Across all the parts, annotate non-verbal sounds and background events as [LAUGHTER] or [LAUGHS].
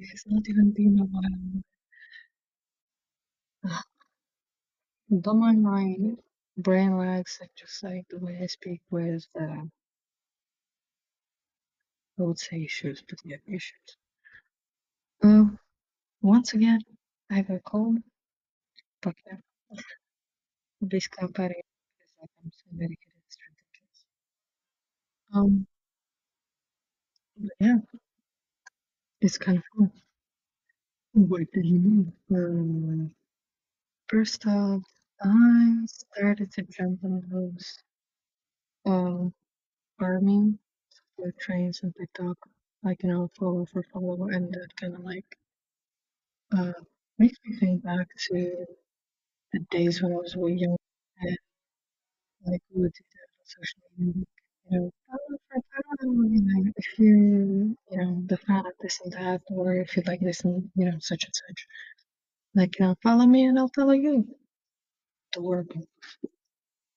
It's not even been a while. [SIGHS] Don't mind my brain lags, like just like the way I speak with, uh, I would say issues, but yeah, issues. Um, once again, I have a cold, but yeah, [SIGHS] this company is like I'm so medicated, it's ridiculous. Um, but yeah, it's kind of fun. What do you mean? Um, first off, I started to jump on those um farming like trains on TikTok, like you know, follow for follow, and that kind of like uh makes me think back to the days when I was way young and like we would do that on social media. For follow, you if you you know the fan of this and that, or if you like this and you know such and such. Like you know, follow me and I'll follow you. Adorable.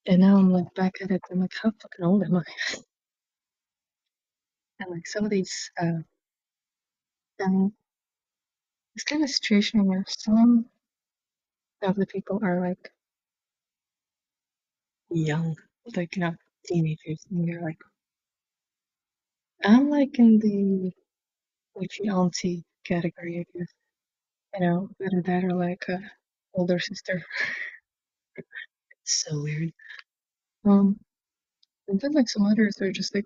And now I'm like back at it. I'm like, how fucking old am I? [LAUGHS] And like some of these, uh, um, it's kind of situation where some of the people are like young, like you know, teenagers, and you're like, I'm like in the witchy auntie category, I guess. You know, either that or like a older sister. It's so weird. Um, and then like some others are just like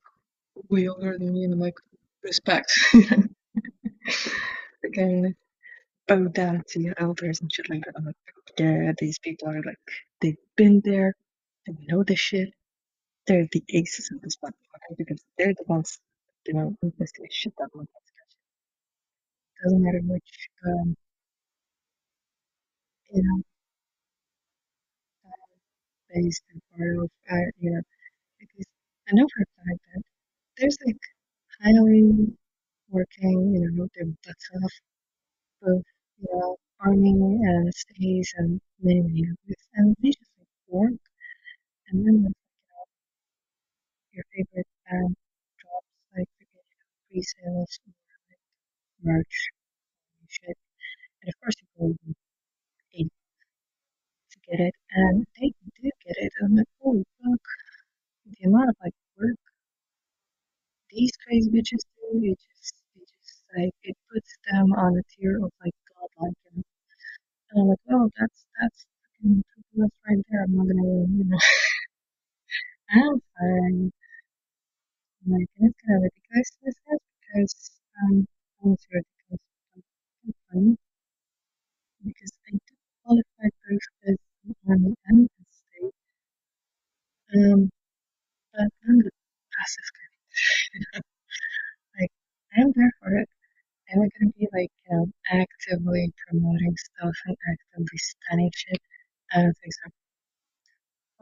way older than me, and I'm like, respect. [LAUGHS] Again, bow down to your elders and shit like that. I'm like, yeah, these people are like, they've been there, they know the shit. They're the aces of this motherfucker because they're the ones, you know, investigate shit that one Doesn't matter which, um, you know, base they're part of, uh, you know, because I know for a fact that there's like highly working, you know, their butts off, both, you know, army and states and many, many others, and they just like work, and then your favorite um, band drops like you know, pre-sales or like merch and shit, and of course you go and pay to get it, and they do get it. I'm like, holy fuck, the amount of like work these crazy bitches do, it just, it just like it puts them on a tier of like godlike, know. And I'm like, oh, that's that's fucking that's right there. I'm not gonna, you know, [LAUGHS] I'm fine. Like, and kind of ridiculous in a sense because um, I but I'm funny because I do qualify both as an army and as state. Um, but I'm the passive kind. [LAUGHS] like, I'm there for it. I'm I gonna be like, you know, actively promoting stuff and actively standing shit? I don't think so.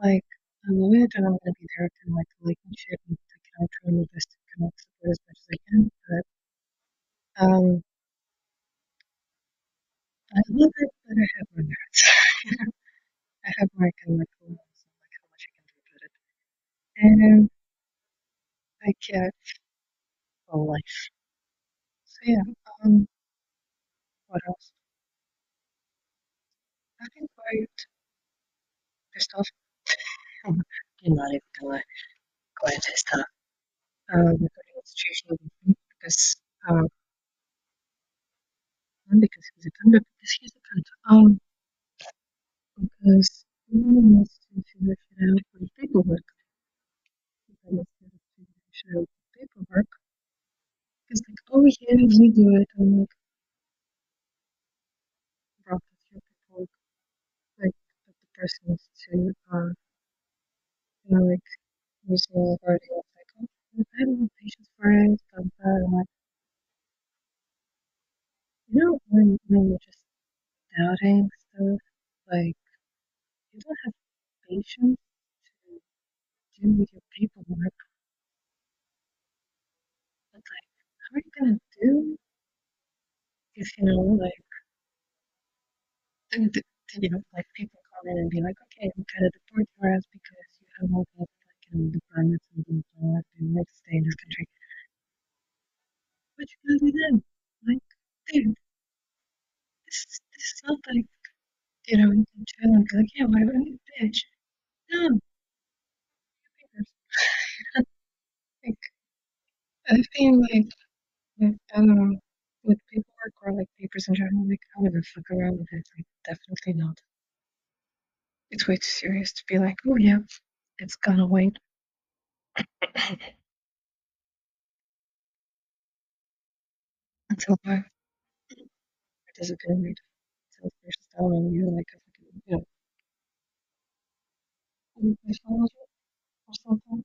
Like, I love it and I'm gonna be there to like liking shit and try my best to of support as much as I can. But um I love it, but I have my merits. [LAUGHS] I have my kind of like rules on like how much I can do about it. And I get a life. So yeah, um what else? I've been quite pissed off. [LAUGHS] I'm not even gonna lie. Quite pissed off. Regarding the situation with me because um one because he's a cunt, because he's a cunt. Um because he needs to figure shit out with paperwork. Out with paperwork, it's like, oh yeah, you do it. I'm like, bro, that's your paperwork. Like, that the person needs to, uh, you know, like, use the authority I have patience for it, that. I'm um, like, you know, when, when you're just doubting stuff, like, you don't have patience to do with your paperwork, but like, how are you gonna do if, you know, like, you know, like, people come in and be like, okay, I'm kind of deport your ass because you have all the, and the prime and of the United stay in this country. What you gonna do then? Like, dude, this, is, this is not like, you know, you can chill and be like, yeah, why are you a bitch. No. [LAUGHS] like, I've been like, I don't know, with paperwork or like papers in general, like, I would fuck around with it. Like, definitely not. It's way too serious to be like, oh yeah, it's gonna wait. Until I participate. Until first down and you like a fucking, you know, or something.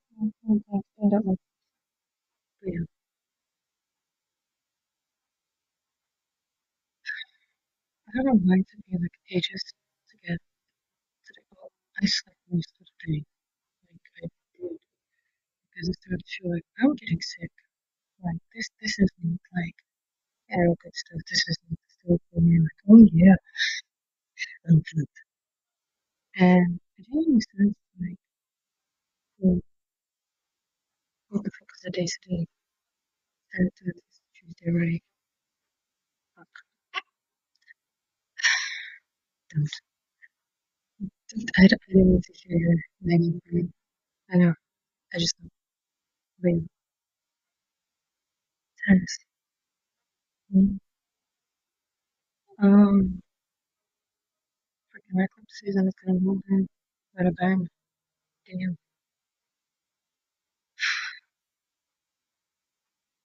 Stand up like, but yeah. I don't know why it took me like ages to get to the goal. I slept most of the day. Like I did because it started to feel like I'm getting sick. Like this this isn't like arrow good stuff. This isn't stuff for me. Like, oh yeah, I'm fit. And it didn't make like well, what the fuck is the day today? Saturday, Tuesday already. Fuck. Don't. don't I, don't, I didn't need to hear nagging me. I know. I just don't. But yeah, tennis. Mm. Um, freaking my club season is gonna move in with a bang. Damn.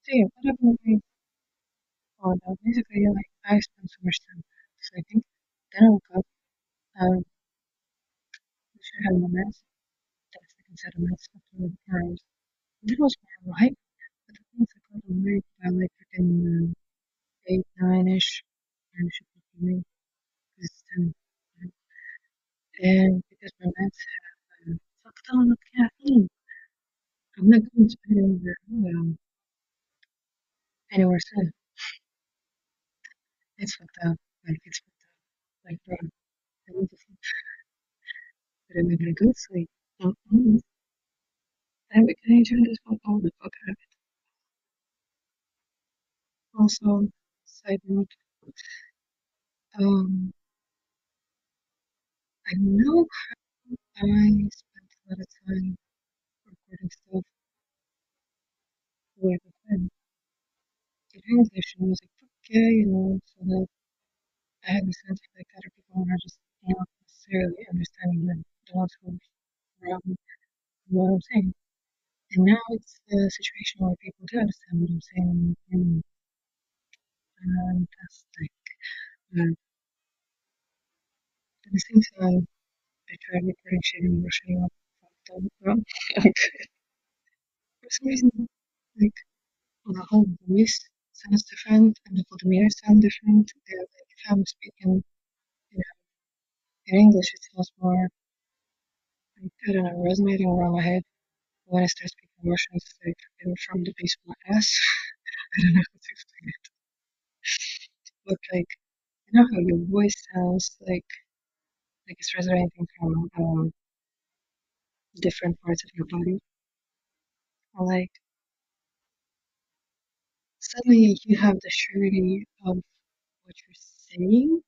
Yeah, what to me? Oh no, basically like I spent so much time sleeping. Then I woke up. Um, I should have my meds. Then I freaking set a meds the it was alright. But the things I got awake by like freaking uh, eight, nine ish. Should be for me. Because it's. And because my meds have uh, fuck ton of caffeine. I'm not going to put anywhere um, anywhere soon. It's fucked up. Like it's fucked up. Like bro, I need to sleep. But I'm gonna go to sleep. Mm-mm. And we can turn this phone all the fuck out of it? Also, side note, um, I know I spent a lot of time recording stuff friend in English, and I was like, fuck yeah, you know, so that I had the sense of like other people are just not necessarily understanding the, the ones who are around me, what I'm saying. And now it's a situation where people do understand what I'm saying, and, and that's like, uh, the same time, I tried and rushing up. Well, for some reason, like the whole voice sounds different and the Vladimir sound different. Like if I'm speaking, you know, in English, it sounds more like I don't know, resonating around my head. When I start speaking Russian, it's like in from the base of my ass. [LAUGHS] I don't know how to explain it. But like, you know how your voice sounds like like it's resonating from um, different parts of your body. Like suddenly you have the surety of what you're saying,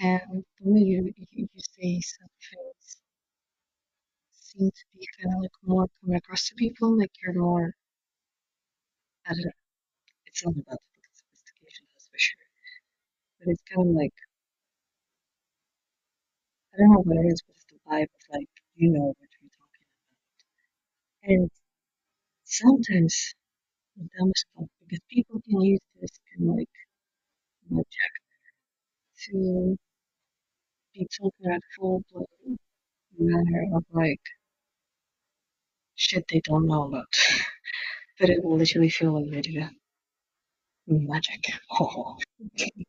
and the way you, you, you say some things seem to be kind of like more coming across to people, like you're more, I don't know, it's not about the sophistication, that's for sure, but it's kind of like, I don't know what it is, but it's the vibe of like, you know what you're talking about. And sometimes the dumbest stuff, because people can use this kind of like object to be talking at full blown manner of like shit they don't know about. but it will literally feel like they magic. Oh. [LAUGHS]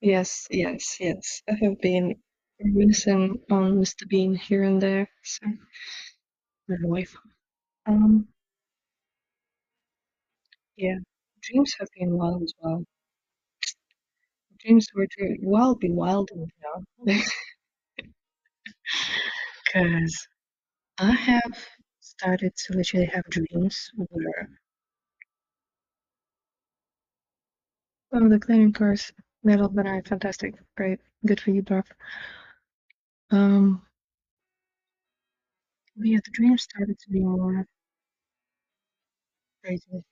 yes, yes, yes. I have been reminiscing on Mr. Bean here and there, so my wife. Um, yeah, dreams have been wild as well. Dreams were to well be wild, you know, because I have started to literally have dreams where oh the cleaning course metal banana fantastic great good for you Doc. Um but yeah the dreams started to be more crazy.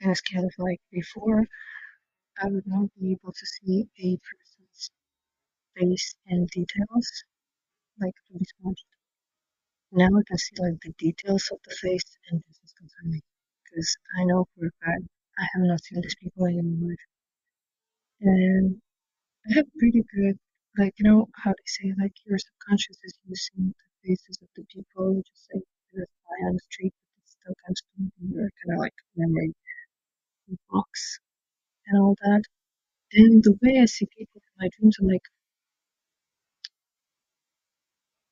And it's kind of like before, I would not be able to see a person's face and details like really much. Now I can see like the details of the face, and this is concerning because I know for a fact I have not seen these people in life, and I have pretty good, like you know how they say like your subconscious is using the faces of the people just like by on the street, but it still comes to your kind of like memory box and all that. And the way I see people in my dreams, I'm like,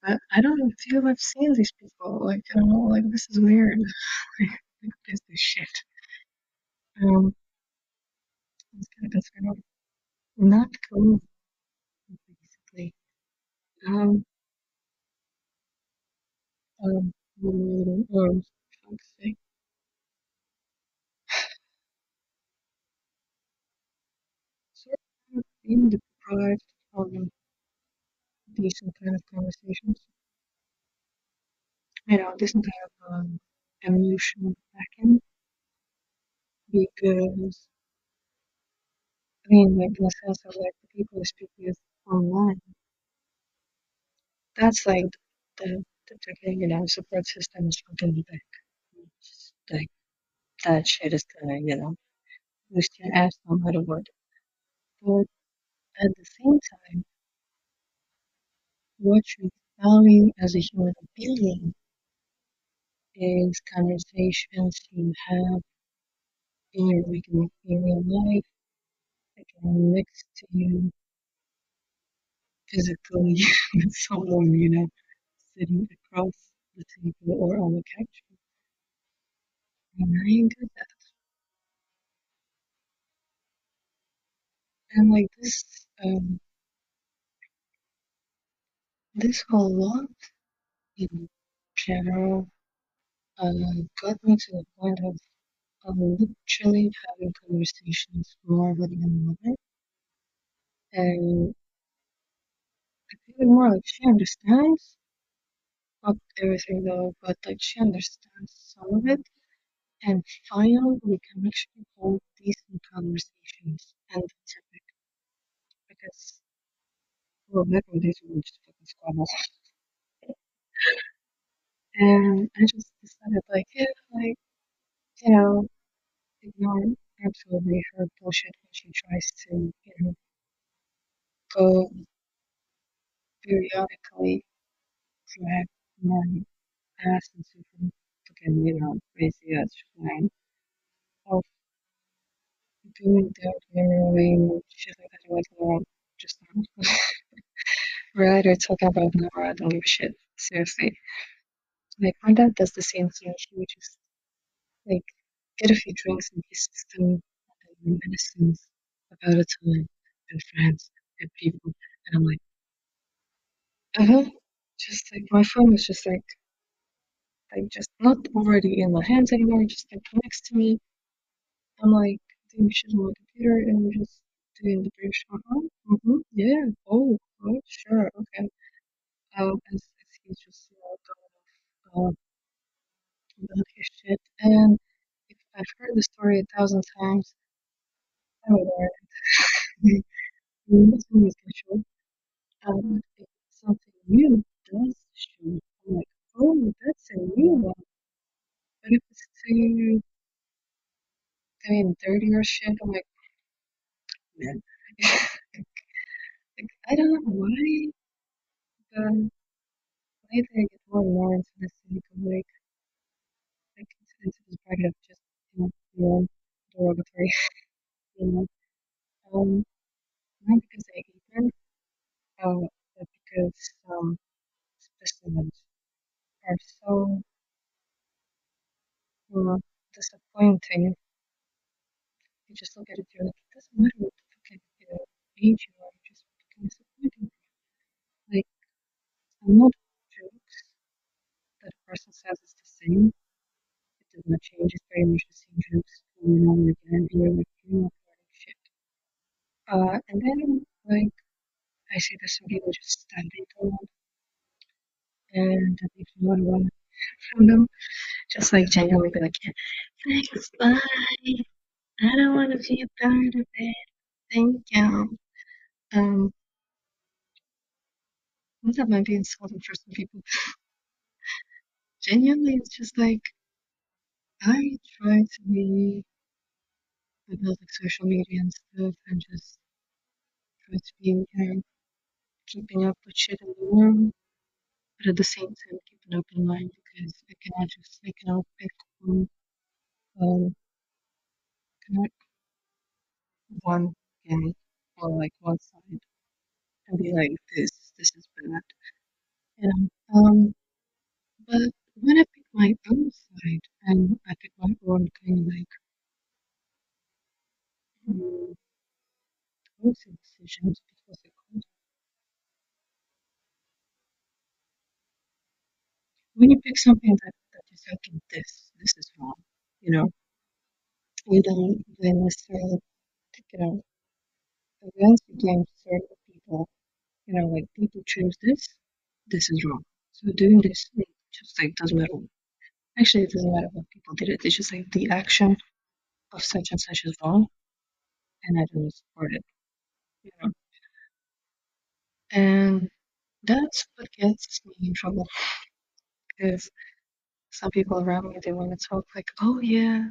I, I don't feel I've seen these people. Like, I don't know, like this is weird. [LAUGHS] like, what is this shit? Um, it's kind of concerning. Not cool, basically. Um, um, um, um, fuck's sake. Sort of being deprived of decent kind of conversations. You know, decent kind of um, emotional backing because I mean, like in the sense of like the people who speak with online, that's like the the fucking you know support system is fucking the back. Just like that shit is gonna you know boost your ass no matter what. But at the same time, what you value as a human being is conversations you have in your regular life, again next to you physically [LAUGHS] with someone, you know, sitting across the table or on the couch. And I good that. And like this, um, this whole lot in general uh, got me to the point of um, literally having conversations more with my mother. And I feel more like she understands, not everything though, but like she understands some of it. And finally, we can actually hold decent conversations and that's epic. Because, well, back in the days we just squabble. And I just decided, like, yeah, like, you know, ignore absolutely her bullshit when she tries to, you know, go periodically drag my ass into some fucking, you know, crazy ass shrine of doing that mirroring shit like that. Like, no, just not. [LAUGHS] We're either talking about now I don't give a shit. Seriously. Like, my dad does the same thing. He would just, like, get a few drinks in his system and reminiscence about a time and friends and people. And I'm like, uh huh. Just like, my phone was just like, like just not already in my hands anymore, just like next to me. I'm like doing shit on my computer and just doing the British uh-huh, mm-hmm, yeah, oh, oh, sure, okay. Um, as, as he's just know going off uh, his shit, and if I've heard the story a thousand times, I would learn it. That's always gonna show. Um, if something new does show, I'm like, oh, that's a new one. But if it's too I mean, dirty or shit. I'm like, man. [LAUGHS] I don't know why, but lately I get more and more into this like, like, into, into this bracket of just, you know, being derogatory, [LAUGHS] you know. Um, not because I hate them, uh, but because um, specimens are so you know, disappointing. You just look at it, you're like, it doesn't matter what the know, age you are, you're just fucking disappointing. Like, the jokes that a person says is the same. It does not change. It's very much the same jokes over and over again, and you're like, you're not learning shit. Uh, and then, like, I see that some people just standing alone, and that leaves me what I from them. Just like genuinely be like, Thanks, bye. I don't want to be a part of it. Thank you. Um, that might be insulting for some people. [LAUGHS] Genuinely, it's just like I try to be without like social media and stuff, and just try to be, you know, keeping up with shit in the world, but at the same time keeping an open mind because I cannot just I cannot pick one um cannot one or like one side and be like this this is bad. You know. Um but when I pick my own side and I pick my own kind of like um, decisions because it comes when you pick something that, that is like this, this is wrong, you know, you don't then necessarily you know against against certain people you know, like people choose this, this is wrong. So doing this just like doesn't matter. Actually, it doesn't matter what people did it. It's just like the action of such and such is wrong, and I don't support it. You know, and that's what gets me in trouble because some people around me they want to talk like, oh yeah,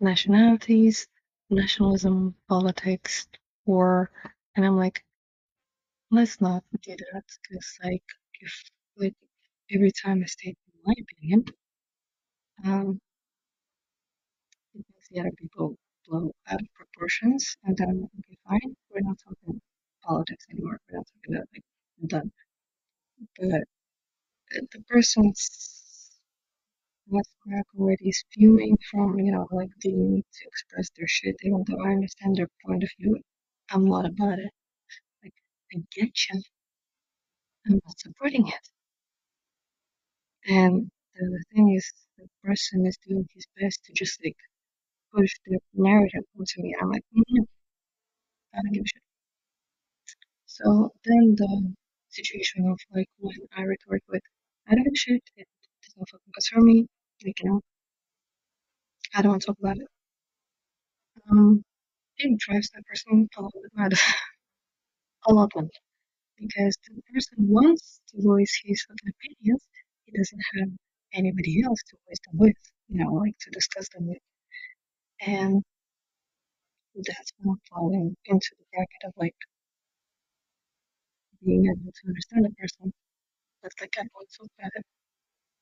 nationalities, nationalism, politics, war, and I'm like, let's not do that because like if like every time I state my opinion, um, it makes the other people blow out of proportions, and then okay, fine, we're not talking politics anymore. We're not talking about like done. But uh, the person's left crack already is fuming from you know like they need to express their shit, even though I understand their point of view. I'm not about it. You. I'm not supporting it. And the thing is, the person is doing his best to just like push the narrative onto me. I'm like, mm, I don't give a shit. So then the situation of like when I retort with, I don't give a shit, it doesn't fucking concern me, like, you know, I don't want to talk about it. Um, it drives that person a little bit mad. A lot mad. Because the person wants to voice his fucking opinions, he doesn't have anybody else to voice them with, you know, like to discuss them with. And that's I'm falling into the bracket of like being able to understand a person. That's like I want about it.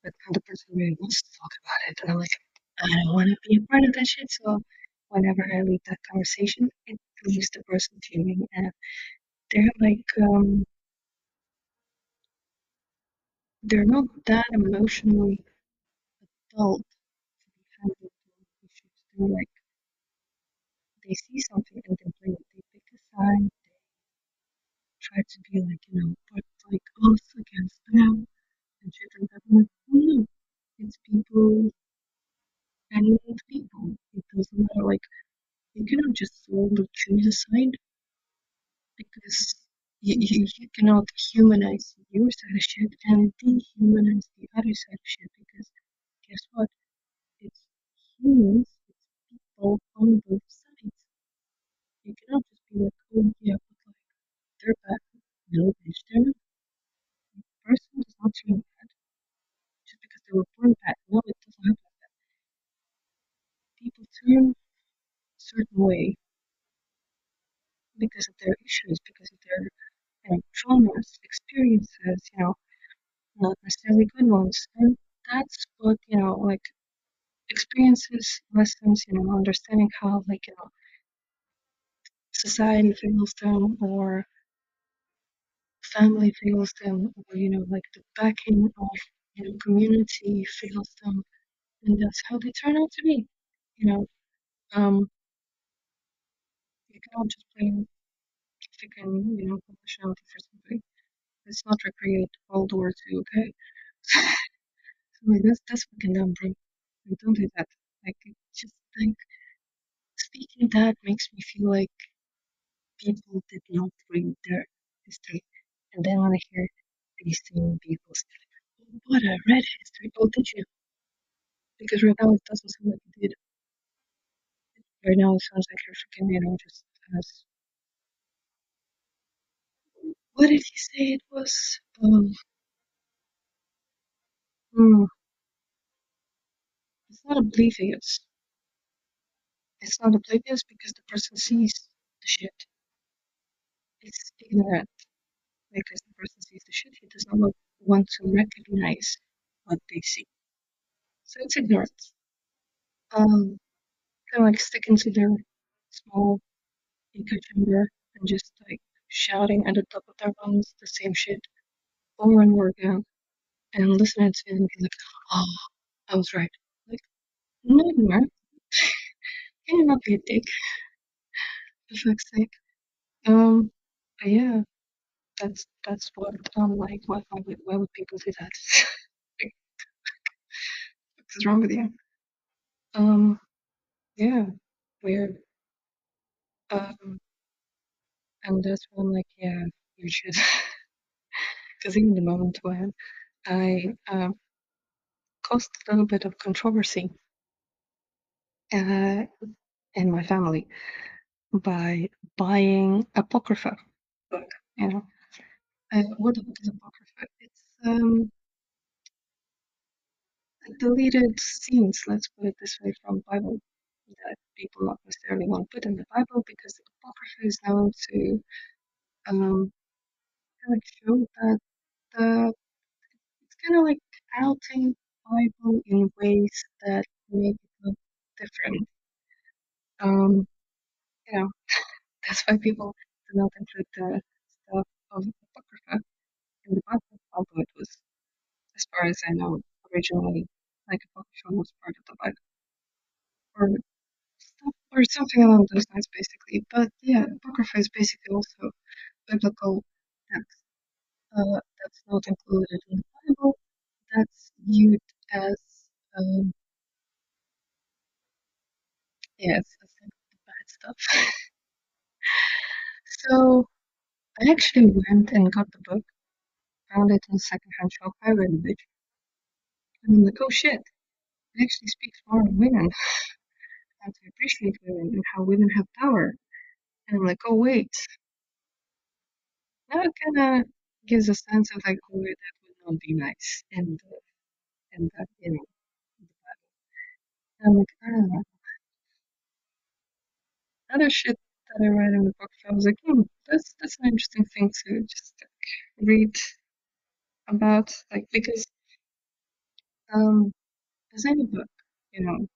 But the person really wants to talk about it. And I'm like, I don't want to be a part of that shit. So whenever I leave that conversation, it leaves the person fuming. And they're like, um, they're not that emotionally adult to be handling issues. They're like, they see something and they blame it. They pick a side. They try to be like, you know, but like us against them and shit like that. Like, oh no, it's people hanging with people. It doesn't matter. Like, you cannot just solely choose a side because you, you, cannot humanize your side and dehumanize the other side because guess what? It's humans, it's people on both sides. You cannot just be like, oh yeah, but like they're bad. No, bitch, they're not. The person does not turn bad just because they were born bad. No, it doesn't happen like that. People turn a certain way because of their issues, because of their you know, traumas, experiences, you know, not necessarily good ones. And that's what, you know, like experiences, lessons, you know, understanding how like, you know, society fails them or family fails them or, you know, like the backing of you know, community fails them and that's how they turn out to be. You know, um you cannot just blame freaking, you know, nationality for something. Let's not recreate World War II, okay? [LAUGHS] so like that's that's fucking dumb, bro. Like, don't do that. Like just like speaking that makes me feel like people did not read their history. And then when I hear these same people say, oh, but I read history. Oh, did you? Because right now it doesn't sound like you did. Right now, it sounds like you're freaking, you know, just as. What did he say it was? Um, hmm, it's not oblivious. It's not oblivious because the person sees the shit. It's ignorant because the person sees the shit. He does not want to recognize what they see. So it's ignorance. Um, like sticking to their small echo chamber and just like shouting at the top of their lungs the same shit over and over again and listening to it and be like, oh, I was right. Like, no, you weren't. [LAUGHS] Can you not be a dick? For fuck's sake. Um, but yeah, that's that's what I'm like. Why, why, would, why would people do that? [LAUGHS] what's wrong with you? Um, yeah, weird. Um, and that's when I'm like, yeah, you should. [LAUGHS] Because even the moment when I um, caused a little bit of controversy uh, in my family by buying Apocrypha book, you know. Uh, what the book is Apocrypha? It's um, deleted scenes, let's put it this way, from Bible that people not necessarily want put in the Bible because the Apocrypha is known to um, kind of show that the it's kind of like outing Bible in ways that make it look different. Um, you know, [LAUGHS] that's why people do not include the stuff of Apocrypha in the Bible, although it was, as far as I know, originally like Apocrypha was part of the Bible. Or or something along those lines basically. But yeah, Apocrypha is basically also biblical text. Uh, that's not included in the Bible, that's viewed as um, yeah, it's, it's bad stuff. [LAUGHS] so I actually went and got the book, found it in a secondhand shop, I read a bit, and I'm like, oh shit, it actually speaks more of women, [LAUGHS] how to appreciate women and how women have power. And I'm like, oh wait, now it kind of gives a sense of like, oh, that would not be nice, and uh, and that you know. And I'm like, know. Other shit that I read in the book, I was like, hmm, that's that's an interesting thing to just like, read about, like because um, as any book, you know,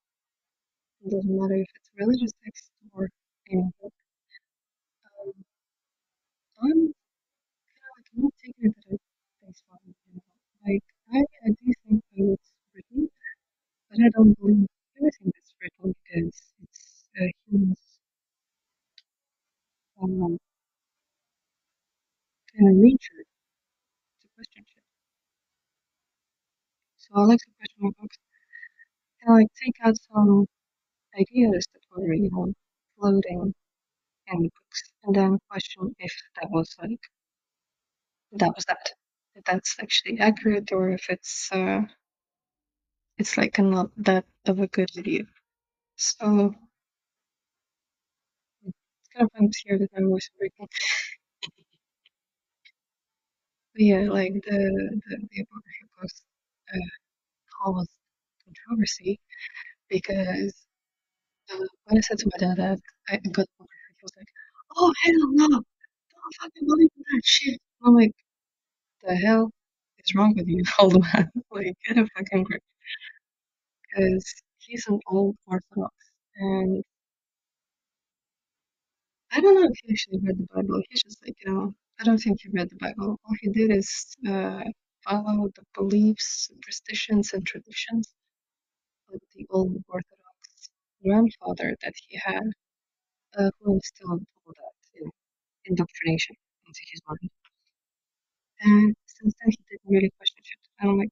it doesn't matter if it's religious text or any book. Um, I'm kind of like not taking it at face value, you know. Like I, I do think that it's written, but I don't believe everything that's written because it's uh, humans um, kind of nature to question shit. So I like to question my books and like take out some ideas that were, you know, floating in the books and then question if that was like that was that. If that's actually accurate or if it's uh it's like not that of a good idea. So it's kind of fun to hear that my voice is breaking. Yeah, like the the, the apocryphal books uh, caused controversy because when I said to my dad that I got apocrypha, he was like, "Oh hell no! Don't fucking believe that shit." I'm like, "The hell is wrong with you, [LAUGHS] old man? like, get a fucking grip." Because he's an old Orthodox, and I don't know if he actually read the Bible. He's just like, you know, I don't think he read the Bible. All he did is uh, follow the beliefs, superstitions, and traditions of the old Orthodox grandfather that he had, uh, who instilled all that you know, indoctrination into his mind. And since then, he didn't really question it. And I'm like,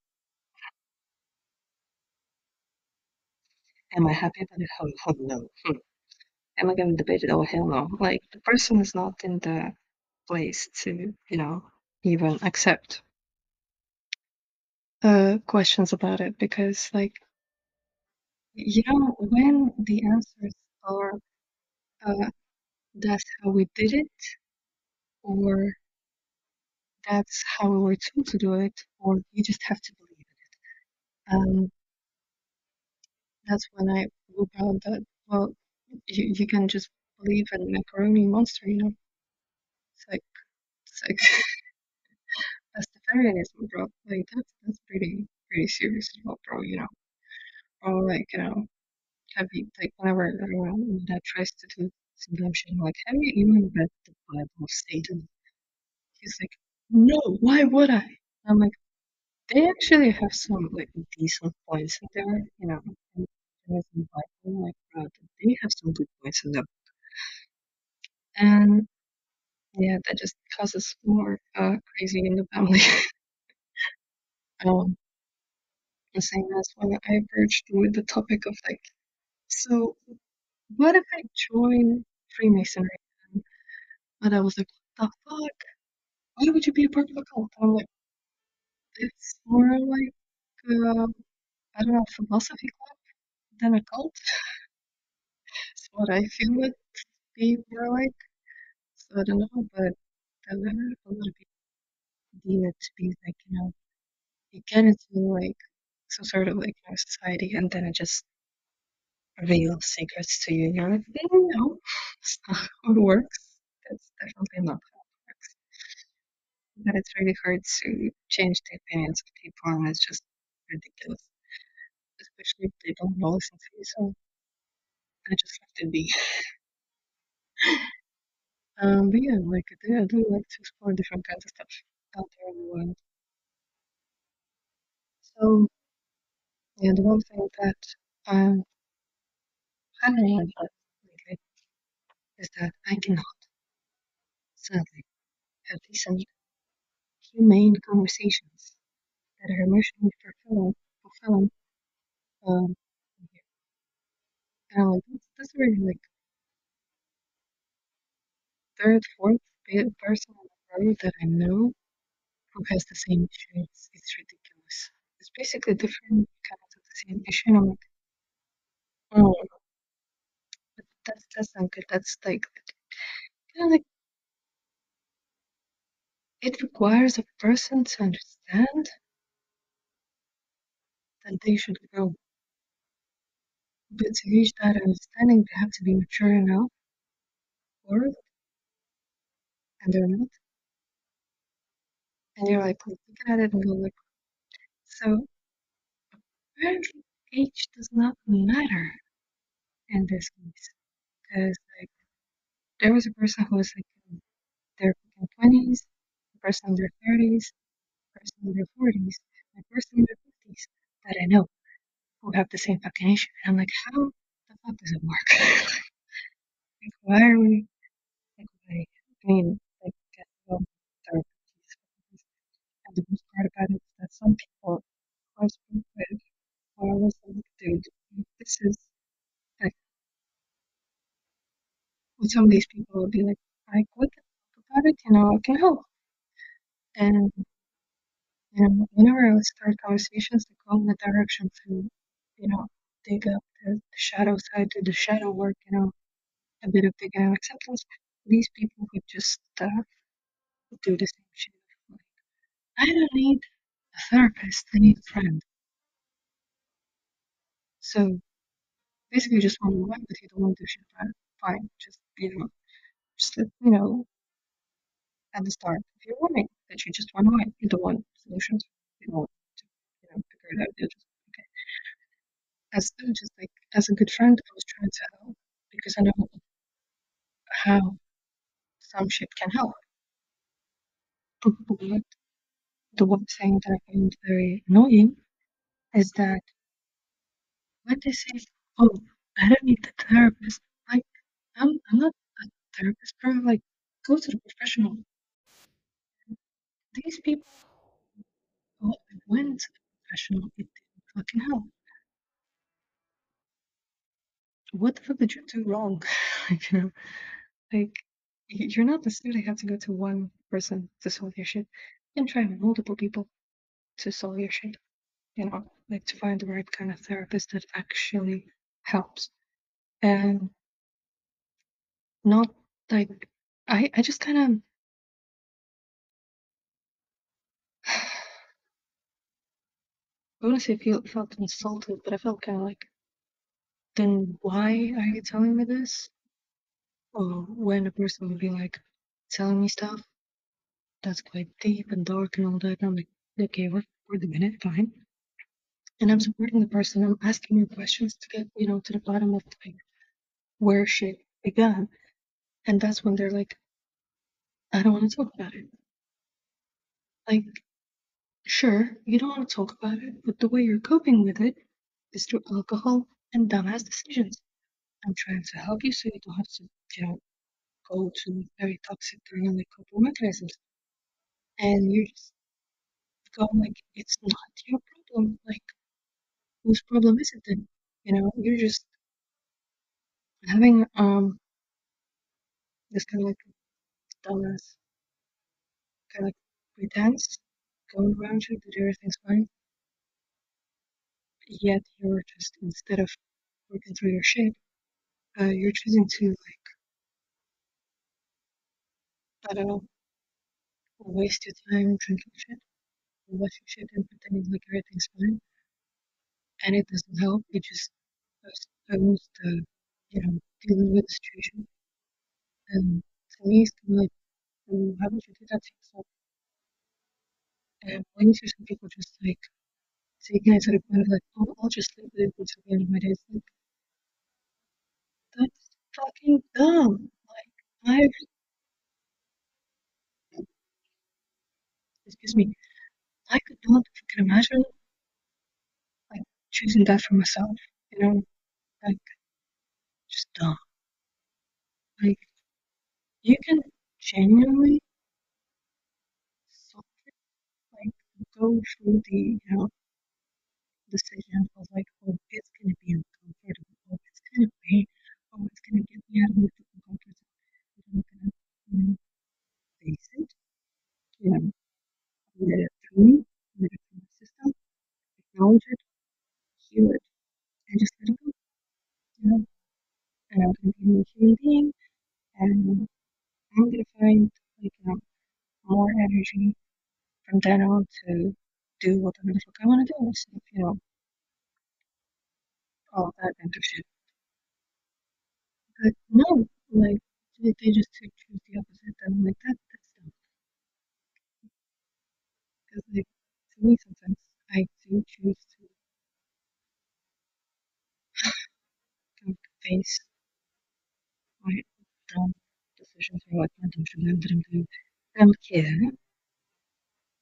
am I happy about it? Hell no. Hmm. Am I going to debate it? Oh, hell no. Like, the person is not in the place to, you know, even accept uh, questions about it because, like, you know, when the answers are uh, that's how we did it, or that's how we were told to do it, or you just have to believe in it. Um, that's when I look out that well, you, you can just believe in macaroni monster, you know. It's like it's like [LAUGHS] vegetarianism, bro. Like that's that's pretty pretty serious bro. You know, or like you know, have you like whenever my dad tries to do some dumb shit, like, have you even read the Bible of Satan? He's like, no, why would I? I'm like, they actually have some like decent points in there, you know. the Bible, like, uh, they have some good points in them, and yeah, that just causes more uh crazy in the family. [LAUGHS] um, the same as when I approached with the topic of like, so what if I join Freemasonry? And I was like, what the fuck? Why would you be a part of a cult? And I'm like, it's more like, uh, I don't know, philosophy club than a cult. [LAUGHS] It's what I feel to be more like. So I don't know, but a lot of people deem it to be like, you know, you get into like some sort of like you know, society and then it just reveals secrets to you. You're like, mm, no, that's not how it works. That's definitely not how it works. But it's really hard to change the opinions of people and it's just ridiculous. Especially if they don't listen to you, so I just left it be. [LAUGHS] Um, but yeah, like I do, I do like to explore different kinds of stuff out there in the world. So the one thing that I'm about lately is that I cannot sadly have decent, humane conversations that are emotionally fulfilling, fulfilling. Um, and I'm like, that's, that's really like third, fourth person in the that I know who has the same issue. It's, it's ridiculous. It's basically different I'm like, oh, but that's that's not good. That's like kind of like it requires a person to understand that they should grow. But to reach that understanding, they have to be mature enough it, and they're not. And you're like looking at it and go like, so apparently age does not matter in this case. Because like there was a person who was like in their twenties, a person in their thirties, a person in their forties, a person in their fifties that I know who have the same fucking issue. And I'm like, how the fuck does it work? [LAUGHS] like, why are we like why I mean like get the worst part about it is that some people who I speak with are always like, dude, this is like with some of these people will be like, like what the fuck about it, you know, I can help. And you know, whenever I start conversations, they go in the direction to, you know, dig up the, the shadow side, do the shadow work, you know, a bit of digging and acceptance. These people would just uh, do the same shit. Like, I don't need a therapist, I need a friend. So basically, you just want to work, but you don't want to do shit. Fine, just, you know, just, let- you know, at the start, if you're warning that you just want to win, you don't want solutions, you don't want to, you know, figure it out. You just, okay. As just like, as a good friend, I was trying to help because I don't know how some shit can help. But the one thing that I find very annoying is that when they say, "Oh, I don't need the therapist," like I'm I'm not a therapist, bro. Like go to the professional. These people who went to the professional, it didn't fucking help. What the fuck did you do wrong? [LAUGHS] like you know, like you're not necessarily have to go to one person to solve your shit. You can try multiple people to solve your shit. You know, like to find the right kind of therapist that actually helps. And not like I I just kind of I wouldn't say feel felt insulted, but I felt kind of like, then why are you telling me this? Or when a person would be like telling me stuff that's quite deep and dark and all that, and I'm like, okay, we're we're doing fine. And I'm supporting the person. I'm asking more questions to get you know to the bottom of like where shit began. And that's when they're like, I don't want to talk about it. Like, sure, you don't want to talk about it, but the way you're coping with it is through alcohol and dumbass decisions. I'm trying to help you so you don't have to, you know, go to very toxic like coping mechanisms. And you just go like, it's not your problem. Like, whose problem is it then? You know, you're just having um this kind of like dumbass kind of like pretense going around you that everything's fine. Yet you're just instead of working through your shit, uh, you're choosing to like I don't know, waste your time drinking shit, watching shit and pretending like everything's fine. And it doesn't help. It just postpones the, you know, dealing with the situation. And to me, it's kind of like, well, would you do that to yourself? And when you see some people just like taking it to the point of like, oh, I'll just live with it until the end of my days. Like, that's fucking dumb. Like, I, excuse me, I could not fucking imagine choosing that for myself. You know, like just dumb. Like you can genuinely like go through the you know decision of like, oh, it's gonna be uncomfortable, oh, it's gonna pain, oh, it's gonna get me out of my fucking comfort zone. I'm gonna, you know, face it, you know, let it through let it through my system, acknowledge it, heal it, and just let it go. You know, and I'm gonna be a new human being, and I'm gonna find like you know more energy from then on to do whatever the fuck I want to do instead you know all that kind of shit. But no, like they, they just choose the opposite, and I'm like that that's dumb. Because like to me sometimes I do choose to face my dumb decisions or like my dumb shit that I'm doing. A kid,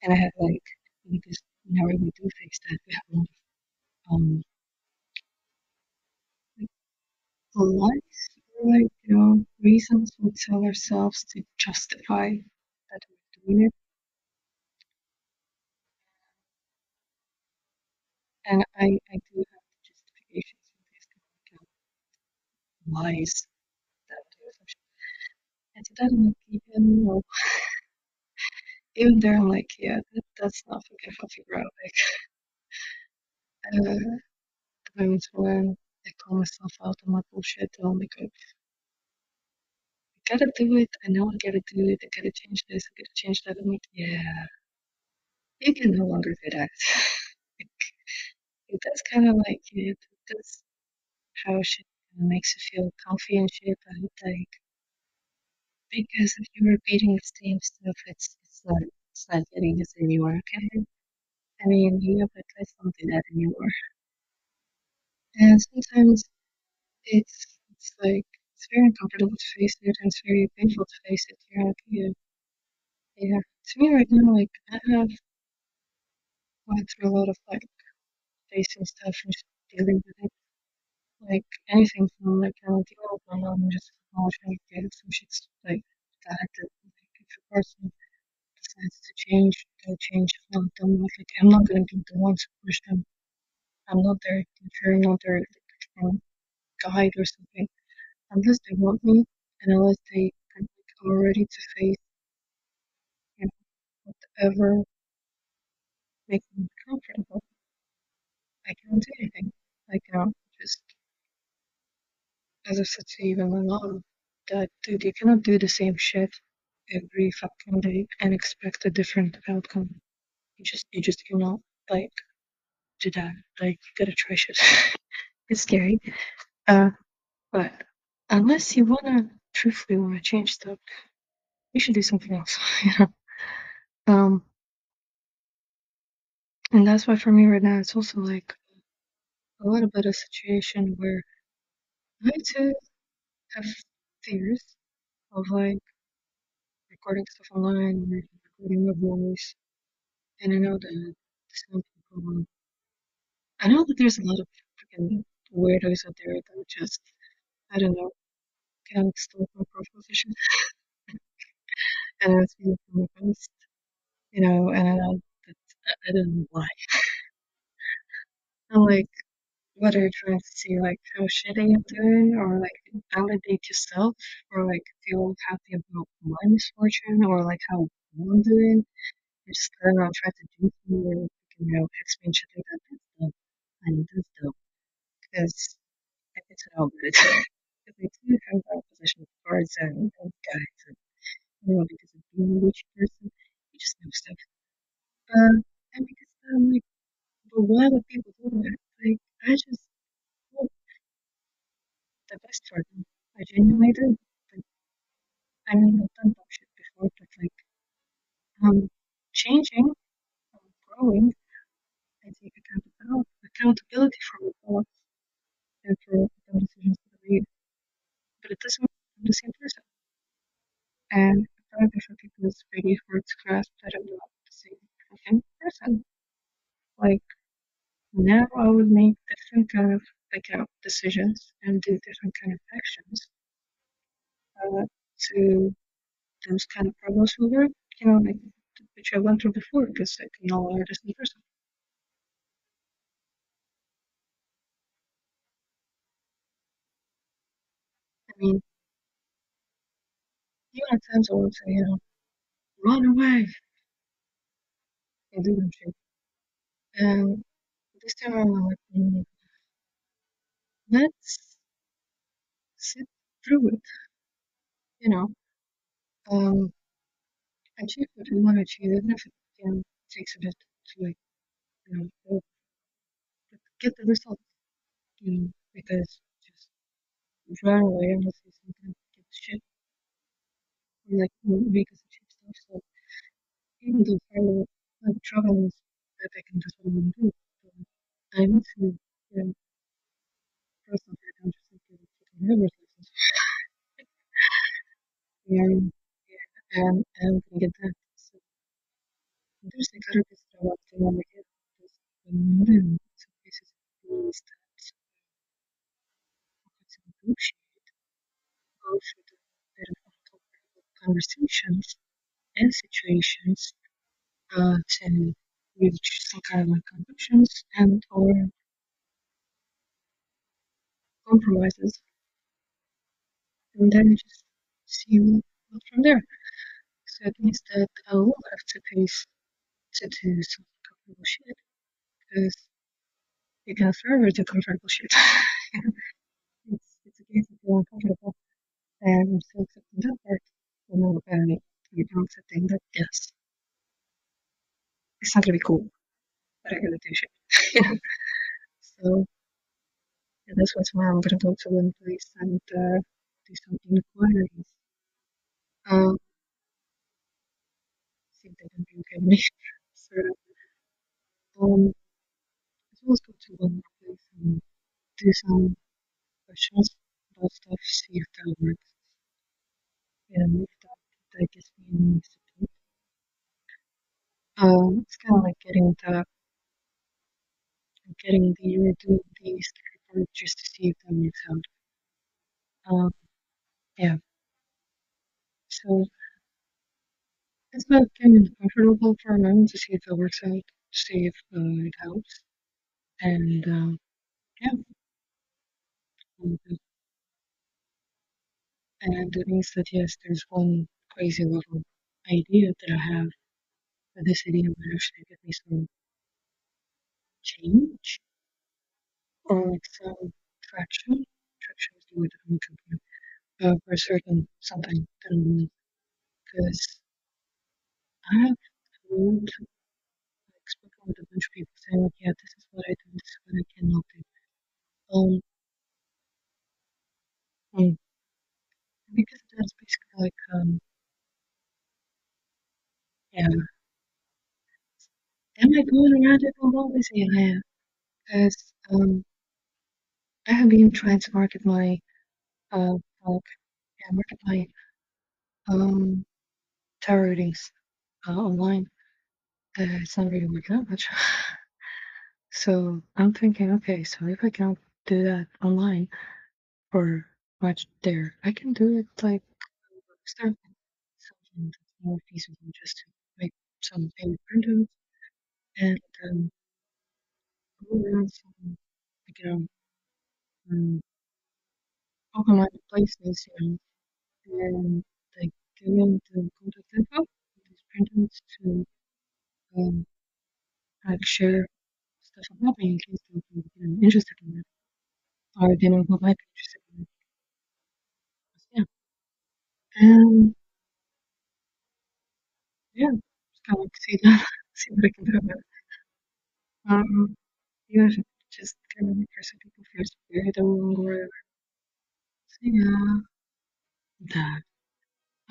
and I have like because whenever we do face that, we have a lot of um like lies like you know reasons we tell ourselves to justify that we're doing it. And I I do have justifications for these kind of do And to that I'm like even though even there I'm like yeah that, that's not fucking healthy bro like uh the moments when I call myself out on my bullshit and I'm like I gotta do it. I know I gotta do it. I gotta change this. I gotta change that. I'm like yeah. You can no longer do that. [LAUGHS] Like, that's kind of like it that's how shit kinda makes you feel comfy and shit and like because if you're repeating the same stuff it's it's not it's not getting us anywhere okay? I mean you have to try something that anymore and sometimes it's it's like it's very uncomfortable to face it and it's very painful to face it you're yeah yeah. To me right now like I have went through a lot of like facing stuff and dealing with it like anything from like of dealing with and just acknowledging it some shit's like that like if a person decides to change, they'll change. If not, they'll not. Like, I'm not gonna be the one to push them. I'm not their teacher, I'm not their like, um, guide or something. Unless they want me, and unless they like, are ready to face, you know, whatever makes them comfortable, I can't do anything. Like, you know, just as I said to even my mom, that, dude, you cannot do the same shit every fucking day and expect a different outcome. You just, you just cannot, like, do that. Like, you gotta try shit. [LAUGHS] it's scary. Uh, but unless you wanna, truthfully wanna change stuff, you should do something else, [LAUGHS] you know? Um, and that's why for me right now, it's also like a little bit of situation where I too have fears of like recording stuff online or recording my voice. And I know that some people, um, I know that there's a lot of freaking weirdos out there that just, I don't know, can't stop my picture. [LAUGHS] and I feeling from my post, you know, and I know that I don't know why. [LAUGHS] I'm like, what are you trying to see, like how shitty I'm doing, or like validate yourself, or like feel happy about my misfortune, or like how I'm doing? I just I don't know, try to do something you know, text me shit like that. That's dumb. I mean, that's dumb. Because it's all good. [LAUGHS] Because I do have a position of cards and, and guys, and you know, because of being a rich person, you just know stuff. Uh, and because I'm like, but why would people do that? I just hope the best for them. I genuinely do. Like, I mean, I've done dumb shit before, but like, um, changing, um, growing, I take accountability, accountability for my thoughts and for the decisions that I made. But it doesn't mean I'm the same person. And apparently for people it's really hard to grasp that I'm not the same person. Like, now I would make different kind of like you know, decisions and do different kind of actions uh, to those kind of problems over, you know, like which I went through before because I can longer the same person. I mean, even at times I would say, you know, run away and do them shit. And this time I'm like, let's sit through it, you know. Um, achieve what we want to achieve, even if it you know, takes a bit to like, you know, get the result, you know, because just run away you sometimes get shit or like because of cheap stuff. So even though like travel is epic and that's what I want to do, but I need to, you know, cross off that I'm just like get a fucking driver's license. And yeah, and that. So there's like other bits that I want to do on my head. There's um, of things that I want negotiate, go through the conversations and situations uh, to reach some kind of conclusions and or compromises, and then just see what from there. So it means that I will have to face to do some comfortable shit because you can forever do comfortable shit. [LAUGHS] it's it's a case of being uncomfortable, and I'm still accepting that part. You know, and you're accepting that yes, it's not gonna be cool, but I gotta do shit. [LAUGHS] so yeah, that's why tomorrow I'm gonna go to one place and uh, do some inquiries. Um, see if they okay with me. [LAUGHS] sort. Um, as well as go to one place and do some questions about stuff, see if that works. And if that, that gives me any support. Um, it's kind of like getting the getting the redo the just to see if that works out. Um, yeah. So it's about getting comfortable for a moment to see if it works out, see if uh, it helps, and um, yeah. And, uh, and it means that yes, there's one crazy little idea that I have, but this idea might actually give me some change or like some traction. Traction is the word that I'm looking for. uh, for a certain something that I'm. Because I have heard, like, spoken with a bunch of people saying, like, yeah, this is what I do, this is what I cannot do. Um, mm, because that's basically like, um, yeah. Am I going around it always? Yeah, I am. Because, um, I have been trying to market my, uh, yeah, market my, um, tarot readings, uh, online. Uh, it's not really working out much. [SIGHS] so I'm thinking, okay, so if I can't do that online or much there, I can do it like start something that's more feasible just to make some paper printouts and um, some, you know, um, open-minded places, you know, and like giving the contact info of these printouts to um, like share stuff about me in case know, interested in it or they who might be interested in it. Yeah. And yeah, just kind of like see that, [LAUGHS] see what I can do about it. Um, it's just for some people feels weird or whatever. So yeah, that.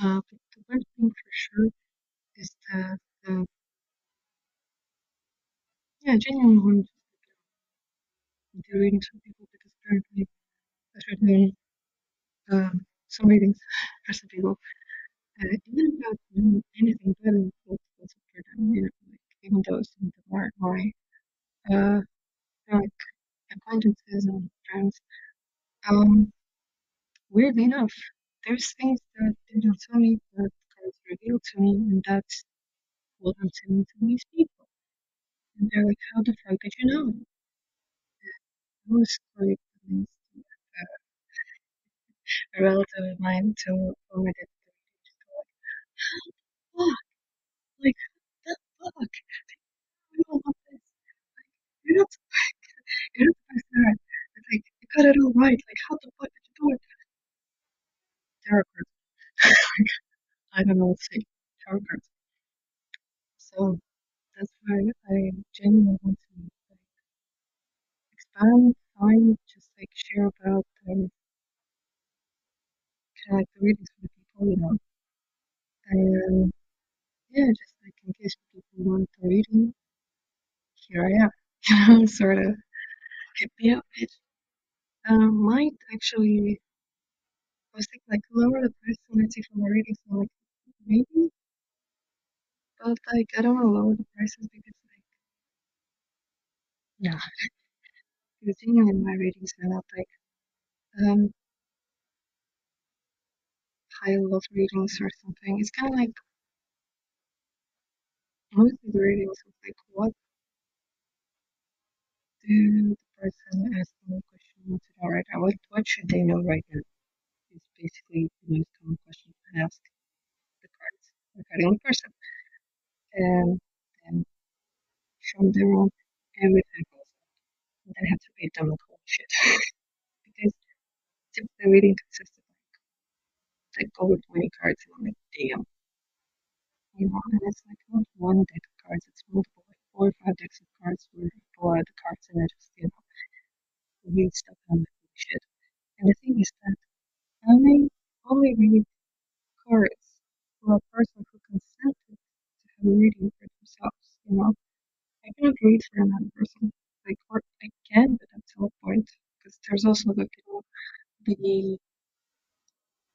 Uh, but the one thing for sure is that, uh, yeah, genuinely want to do readings for people because apparently after doing um, some readings [LAUGHS] for some people, uh, even knowing anything better what's up for them, you know, like even some them aren't my uh like acquaintances and friends, um, weirdly enough, there's things that they don't tell me that cards reveal to me, and that's what I'm telling to these people. And they're like, how the fuck did you know? I was quite amazed. Uh, [LAUGHS] a relative of mine me that just go like, fuck, like, the fuck? Like, you're not, not supposed to that. It's like, you got it all right. Like, how the fuck did you do it? Tarot cards. [LAUGHS] I don't know what to say. Tarot cards. So that's why I genuinely want to like, expand, find, just like share about um, kind like the readings for people, you know. And yeah, just like in case people want the reading, here I am. [LAUGHS] You know, sort of up. It um, might actually, I was thinking like lower the price Etsy for the readings. So like maybe, but like I don't want to lower the prices because like yeah, [LAUGHS] because genuinely my readings are not like um high level readings or something. It's kind of like most of the readings of like what do the person asking the question to know right now? What what should they know right now? Is basically the most common question I ask the cards regarding the person. And then from there on, everything goes. And then have to read them like holy shit. [LAUGHS] because typically reading consists of like, like over 20 cards and I'm like, damn. You know, and it's like not one deck of cards, it's multiple, like four or five decks of cards where people are the cards and I just, you know, read stuff on like, shit. And the thing is that I only read cards for a person who consented to have a reading for themselves, you know. I cannot read for another person. Like, or I can, but to a point. Because there's also the, you know, the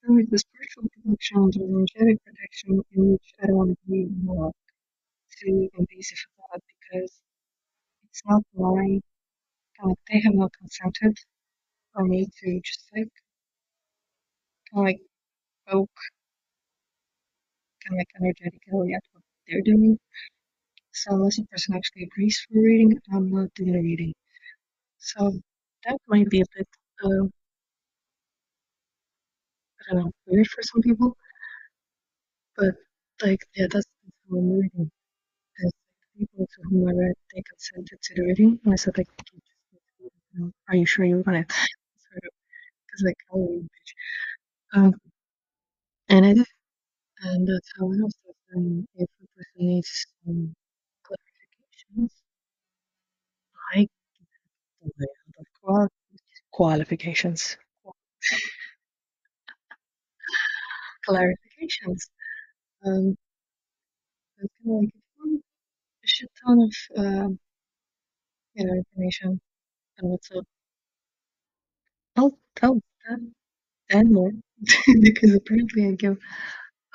there is the spiritual protection, the energetic protection, in which I don't want to be more too invasive about because it's not my of they have not consented for me to just like kind of like poke kind of like energetically at what they're doing. So unless a person actually agrees for reading, I'm not doing the reading. So that might be a bit uh, I don't know, weird for some people. But like yeah, that's, how I'm reading. People to whom I read they consented to the reading and I said like you just need to, you are you sure you want it? of because like oh bitch. Um, and I do. And that's how I know stuff. And if a person needs some clarifications, I qual- qualifications. [LAUGHS] Clarifications. Um, it's kind of like you a shit ton of, um, you know, information up. I'll, I'll add, add more [LAUGHS] because apparently I give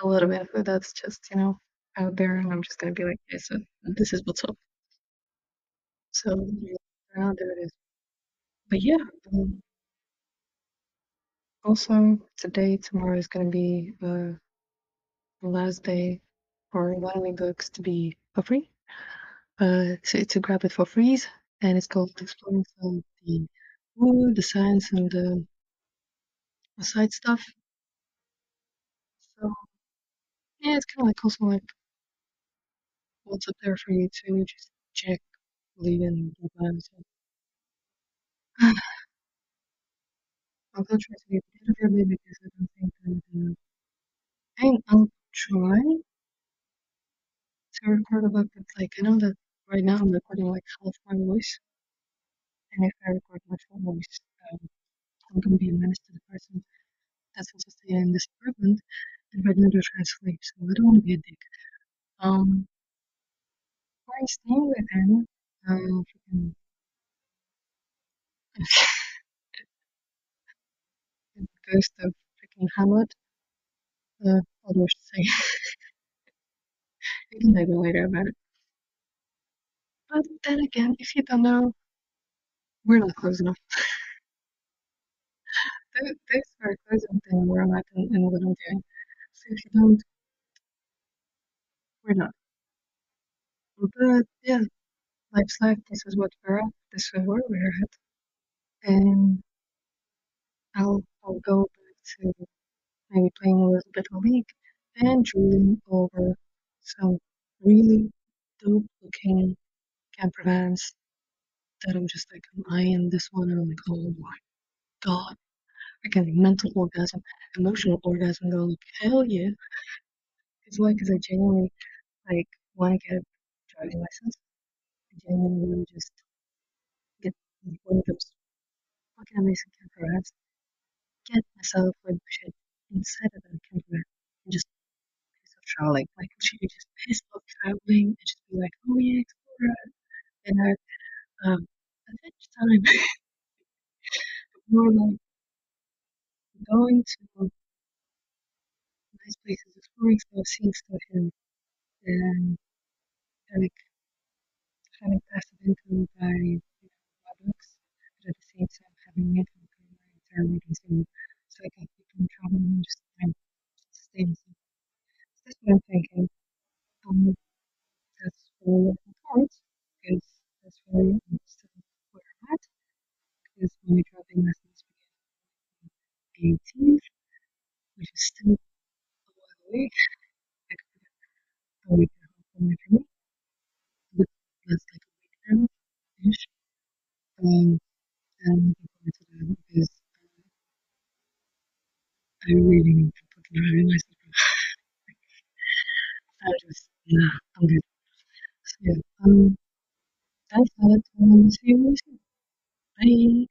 a bit of it that's just, you know, out there and I'm just gonna be like, okay, so this is what's up. So, yeah, there it is. But yeah, um, also today, tomorrow is gonna be uh, the last day for Wiley books to be for free. Uh, to, to grab it for free, and it's called Exploring some of the wood, the science, and the side stuff. So yeah, it's kind of like also like what's up there for you to just check, leave, and blah blah. So [SIGHS] I'll go try to get rid of everything because I don't think. Uh, and I'll try to record a book that's like I know that right now I'm recording like half my voice, and if I record my full voice, um, I'm gonna be a menace to the person that's also staying in this apartment, and we're gonna translate. So I don't want to be a dick. Um, why staying with him? Um, freaking [LAUGHS] the ghost of freaking Hamlet. Uh, I'll just say [LAUGHS] we can later about it. But then again, if you don't know, we're not close enough. Th- Thanks for closing thing where I'm at and, and what I'm doing. So if you don't, we're not. But yeah, life's life. This is what we're at. This is where we're at. And I'll I'll go back to maybe playing a little bit of League and drooling over some really dope looking camper vans that I'm just like I'm eyeing this one and I'm like, oh my god. Freaking mental orgasm, emotional orgasm though, like hell yeah. It's like cause I genuinely like wanna get a driving license. I genuinely wanna just get one of those fucking amazing camper vans, get myself like shit inside of that camper van and just piss off traveling. Like literally just piss off traveling and just be like, oh yeah, explore and um adventure time. [LAUGHS] More like going to nice places, exploring stuff, seeing stuff and and like having passive income by you know, my books, but at the same time having income coming my entire reading so so I can keep on traveling and just time sustain myself. So that's what I'm thinking. Um that's looking forward because that's really I'm still where I'm at because my driving lessons begin on the 18th, which is still a while away. Like a week and a half away from me. But that's like a week now ish. Um and I'm looking forward to that because I really need to fucking driving license. [LAUGHS] I just nah, I'm good. So yeah, um that's that. Um see you soon. Bye.